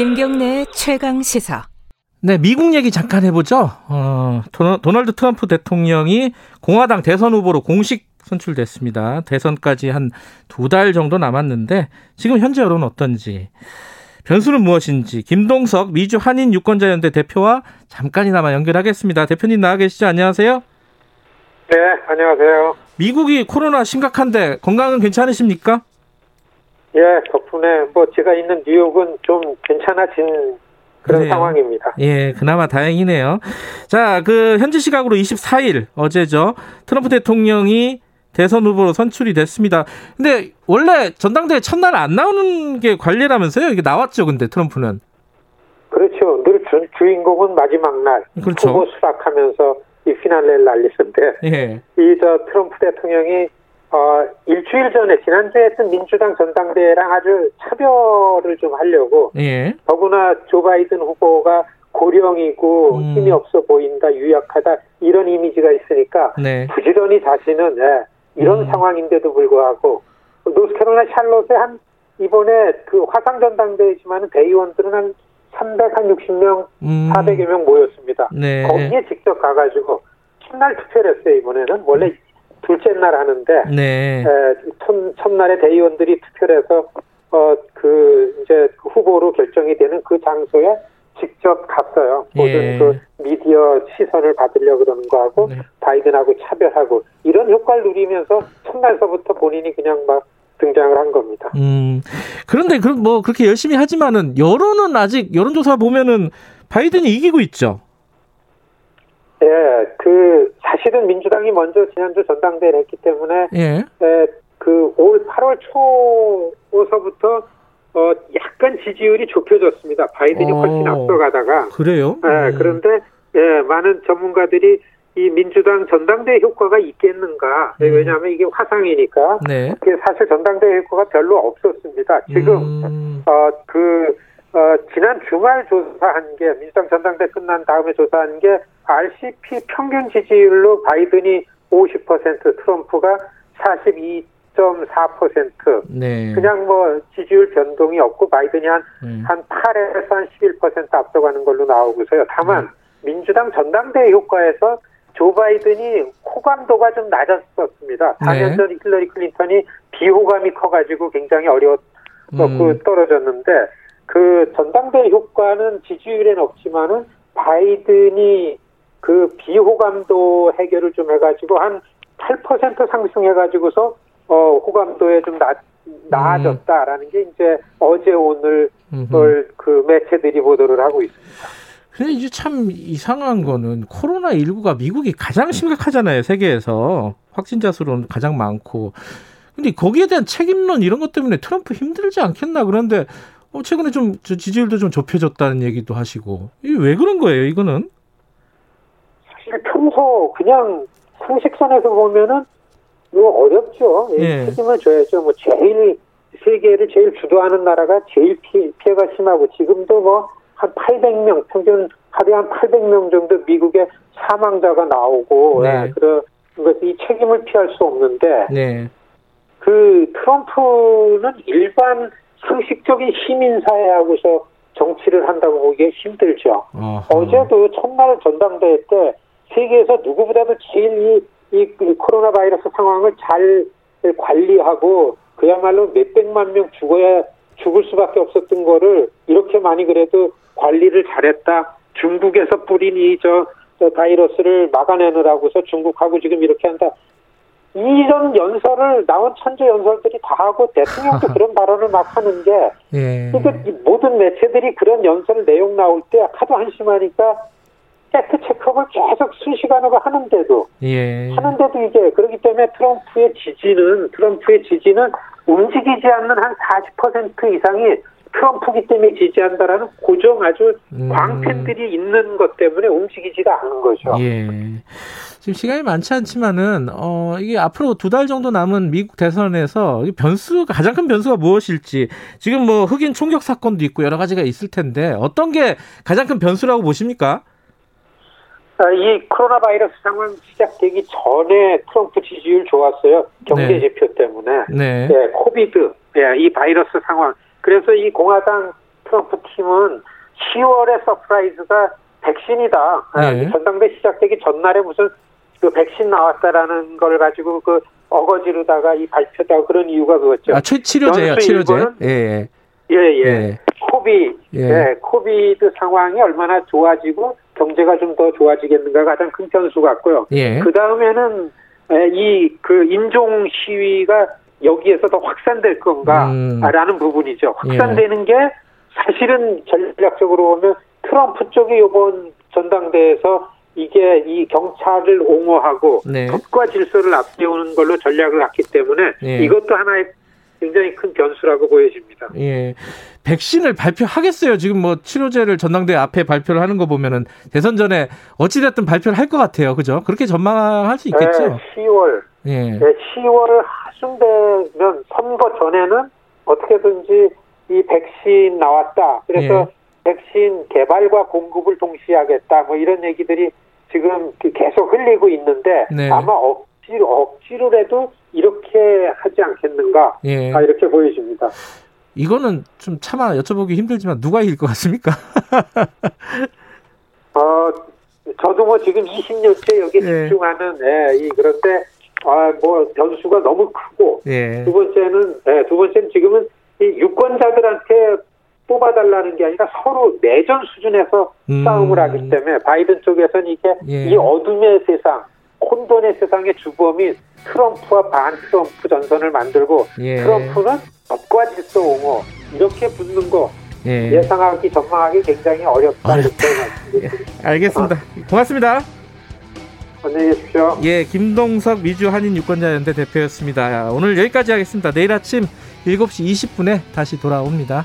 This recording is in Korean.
김경래 최강 시사. 네, 미국 얘기 잠깐 해보죠. 어, 도널드 트럼프 대통령이 공화당 대선 후보로 공식 선출됐습니다. 대선까지 한 두 달 정도 남았는데 지금 현재 여론은 어떤지 변수는 무엇인지 김동석 미주 한인 유권자연대 대표와 잠깐이나마 연결하겠습니다. 대표님 나와 계시죠? 안녕하세요. 네, 안녕하세요. 미국이 코로나 심각한데 건강은 괜찮으십니까? 예, 덕분에 뭐 제가 있는 뉴욕은 좀 괜찮아진 그런 그래요. 상황입니다. 예, 그나마 다행이네요. 자, 그 현지 시각으로 24일 어제죠. 트럼프 대통령이 대선 후보로 선출이 됐습니다. 근데 원래 전당대회 첫날 안 나오는 게 관례라면서요? 이게 나왔죠, 근데 트럼프는. 그렇죠. 늘 주, 주인공은 마지막 날 그렇죠. 후보 수락하면서 이 피날레를 날리는데 예. 이저 트럼프 대통령이 어 일주일 전에 지난주에 했던 민주당 전당대회랑 아주 차별을 좀 하려고 예. 더구나 조 바이든 후보가 고령이고 음. 힘이 없어 보인다 유약하다 이런 이미지가 있으니까 네. 부지런히 자신은 예, 이런 음. 상황인데도 불구하고 노스캐롤라이나 샬롯에 한 이번에 그 화상 전당대회지만은 대의원들은 한 360명, 음. 400여 명 모였습니다. 네. 거기에 직접 가가지고 첫날 투표를 했어요, 이번에는. 원래 둘째 날 하는데, 네. 에, 첫, 첫날에 대의원들이 투표를 해서, 어, 그, 이제 후보로 결정이 되는 그 장소에 직접 갔어요. 모든 예. 그 미디어 시선을 받으려 그러는 거하고, 네. 바이든하고 차별하고, 이런 효과를 누리면서 첫날서부터 본인이 그냥 막 등장을 한 겁니다. 음. 그런데 그 뭐 그렇게 열심히 하지만은 여론은 아직 여론조사 보면은 바이든이 이기고 있죠. 예, 그 사실은 민주당이 먼저 지난주 전당대회를 했기 때문에 예. 예 그올 8월 초서부터 어 약간 지지율이 좁혀졌습니다. 바이든이 어, 훨씬 앞서가다가 그래요? 예, 음. 그런데 예, 많은 전문가들이 이 민주당 전당대회 효과가 있겠는가? 음. 왜냐하면 이게 화상이니까. 네. 사실 전당대회 효과가 별로 없었습니다. 지금 음. 어그 어, 지난 주말 조사한 게 민주당 전당대 회 끝난 다음에 조사한 게 RCP 평균 지지율로 바이든이 50% 트럼프가 42.4% 네. 그냥 뭐 지지율 변동이 없고 바이든이 한, 음. 한 8에서 한 11% 앞서가는 걸로 나오고서요. 다만 음. 민주당 전당대회 효과에서 조 바이든이 호감도가 좀 낮았었습니다. 4년 네. 전 힐러리 클린턴이 비호감이 커가지고 굉장히 어려웠고 음. 떨어졌는데 그 전당대회 효과는 지지율에는 없지만은 바이든이 그 비호감도 해결을 좀 해가지고 한 8% 상승해가지고서 어 호감도에 좀 나, 나아졌다라는 게 이제 어제 오늘 그 매체들이 보도를 하고 있습니다. 근데 이제 참 이상한 거는 코로나 19가 미국이 가장 심각하잖아요 세계에서 확진자 수로는 가장 많고. 근데 거기에 대한 책임론 이런 것 때문에 트럼프 힘들지 않겠나 그런데 어, 최근에 좀 지지율도 좀 좁혀졌다는 얘기도 하시고 이게 왜 그런 거예요 이거는? 사실 평소 그냥 상식선에서 보면은 이거 어렵죠. 예. 책임을 져야죠. 뭐 제일 세계를 제일 주도하는 나라가 제일 피, 피해 가 심하고 지금도 뭐 한 800명, 평균 하루에 한 800명 정도 미국의 사망자가 나오고, 네. 네, 그런 것이 이 책임을 피할 수 없는데, 네. 그 트럼프는 일반 상식적인 시민사회하고서 정치를 한다고 보기에 힘들죠. 어허. 어제도 첫날 전당대회 때 세계에서 누구보다도 제일 이, 이, 이 코로나 바이러스 상황을 잘 관리하고 그야말로 몇백만 명 죽어야 죽을 수밖에 없었던 거를 이렇게 많이 그래도 관리를 잘했다. 중국에서 뿌린 이저 저 바이러스를 막아내느라고서 중국하고 지금 이렇게 한다. 이런 연설을 나온 천재 연설들이 다 하고 대통령도 그런 발언을 막 하는 게 예. 그러니까 모든 매체들이 그런 연설 내용 나올 때 하도 한심하니까 팩트 체크업을 계속 순시간으로 하는데도 예. 하는데도 이게 그렇기 때문에 트럼프의 지지는 트럼프의 지지는 움직이지 않는 한 40% 이상이 트럼프기 때문에 지지한다라는 고정 아주 음. 광팬들이 있는 것 때문에 움직이지가 않는 거죠. 예. 지금 시간이 많지 않지만은 어 이게 앞으로 두 달 정도 남은 미국 대선에서 변수 가장 큰 변수가 무엇일지 지금 뭐 흑인 총격 사건도 있고 여러 가지가 있을 텐데 어떤 게 가장 큰 변수라고 보십니까? 아, 이 코로나 바이러스 상황 시작되기 전에 트럼프 지지율 좋았어요. 경제 네. 지표 때문에. 네. 네 코비드, 네, 이 바이러스 상황. 그래서 이 공화당 트럼프 팀은 10월의 surprise가 백신이다. 네. 전당대 시작되기 전날에 무슨 그 백신 나왔다라는 걸 가지고 그 어거지로다가 이 발표다 그런 이유가 그거죠. 아, 치료제요, 치료제. 예, 예. 예, 예. 예. 코비, 예. 예. COVID 상황이 얼마나 좋아지고 경제가 좀 더 좋아지겠는가 가장 큰 변수 같고요. 예. 그 다음에는 이 그 인종 시위가 여기에서 더 확산될 건가라는 음. 부분이죠. 확산되는 예. 게 사실은 전략적으로 보면 트럼프 쪽이 이번 전당대에서 이게 이 경찰을 옹호하고 네. 법과 질서를 앞세우는 걸로 전략을 갖기 때문에 예. 이것도 하나의 굉장히 큰 변수라고 보여집니다. 예. 백신을 발표하겠어요. 지금 뭐 치료제를 전당대 앞에 발표를 하는 거 보면은 대선 전에 어찌됐든 발표를 할 것 같아요. 그죠? 그렇게 전망할 수 있겠죠? 네, 10월. 예. 네, 10월 하순되면 선거 전에는 어떻게든지 이 백신 나왔다. 그래서 예. 백신 개발과 공급을 동시에 하겠다. 뭐 이런 얘기들이 지금 계속 흘리고 있는데 네. 아마 억지로 억지로라도 이렇게 하지 않겠는가 예. 아, 이렇게 보여집니다. 이거는 좀 차마 여쭤보기 힘들지만 누가 이길 것 같습니까? 어, 저도 뭐 지금 20년째 여기 예. 집중하는 예, 이 그런데 아, 뭐 변수가 너무 크고 예. 두 번째는 예, 두 번째는 지금은 이 유권자들한테 뽑아달라는 게 아니라 서로 내전 수준에서 음. 싸움을 하기 때문에 바이든 쪽에서는 이게 예. 이 어둠의 세상, 혼돈의 세상의 주범인 트럼프와 반 트럼프 전선을 만들고 예. 트럼프는 법과 질서 옹호 이렇게 붙는 거 예. 상하기 전망하기 굉장히 어렵다 이렇게 예. 알겠습니다. 어. 고맙습니다. 안녕히 계십시오. 예, 김동석 미주 한인 유권자연대 대표였습니다. 오늘 여기까지 하겠습니다. 내일 아침 7시 20분에 다시 돌아옵니다.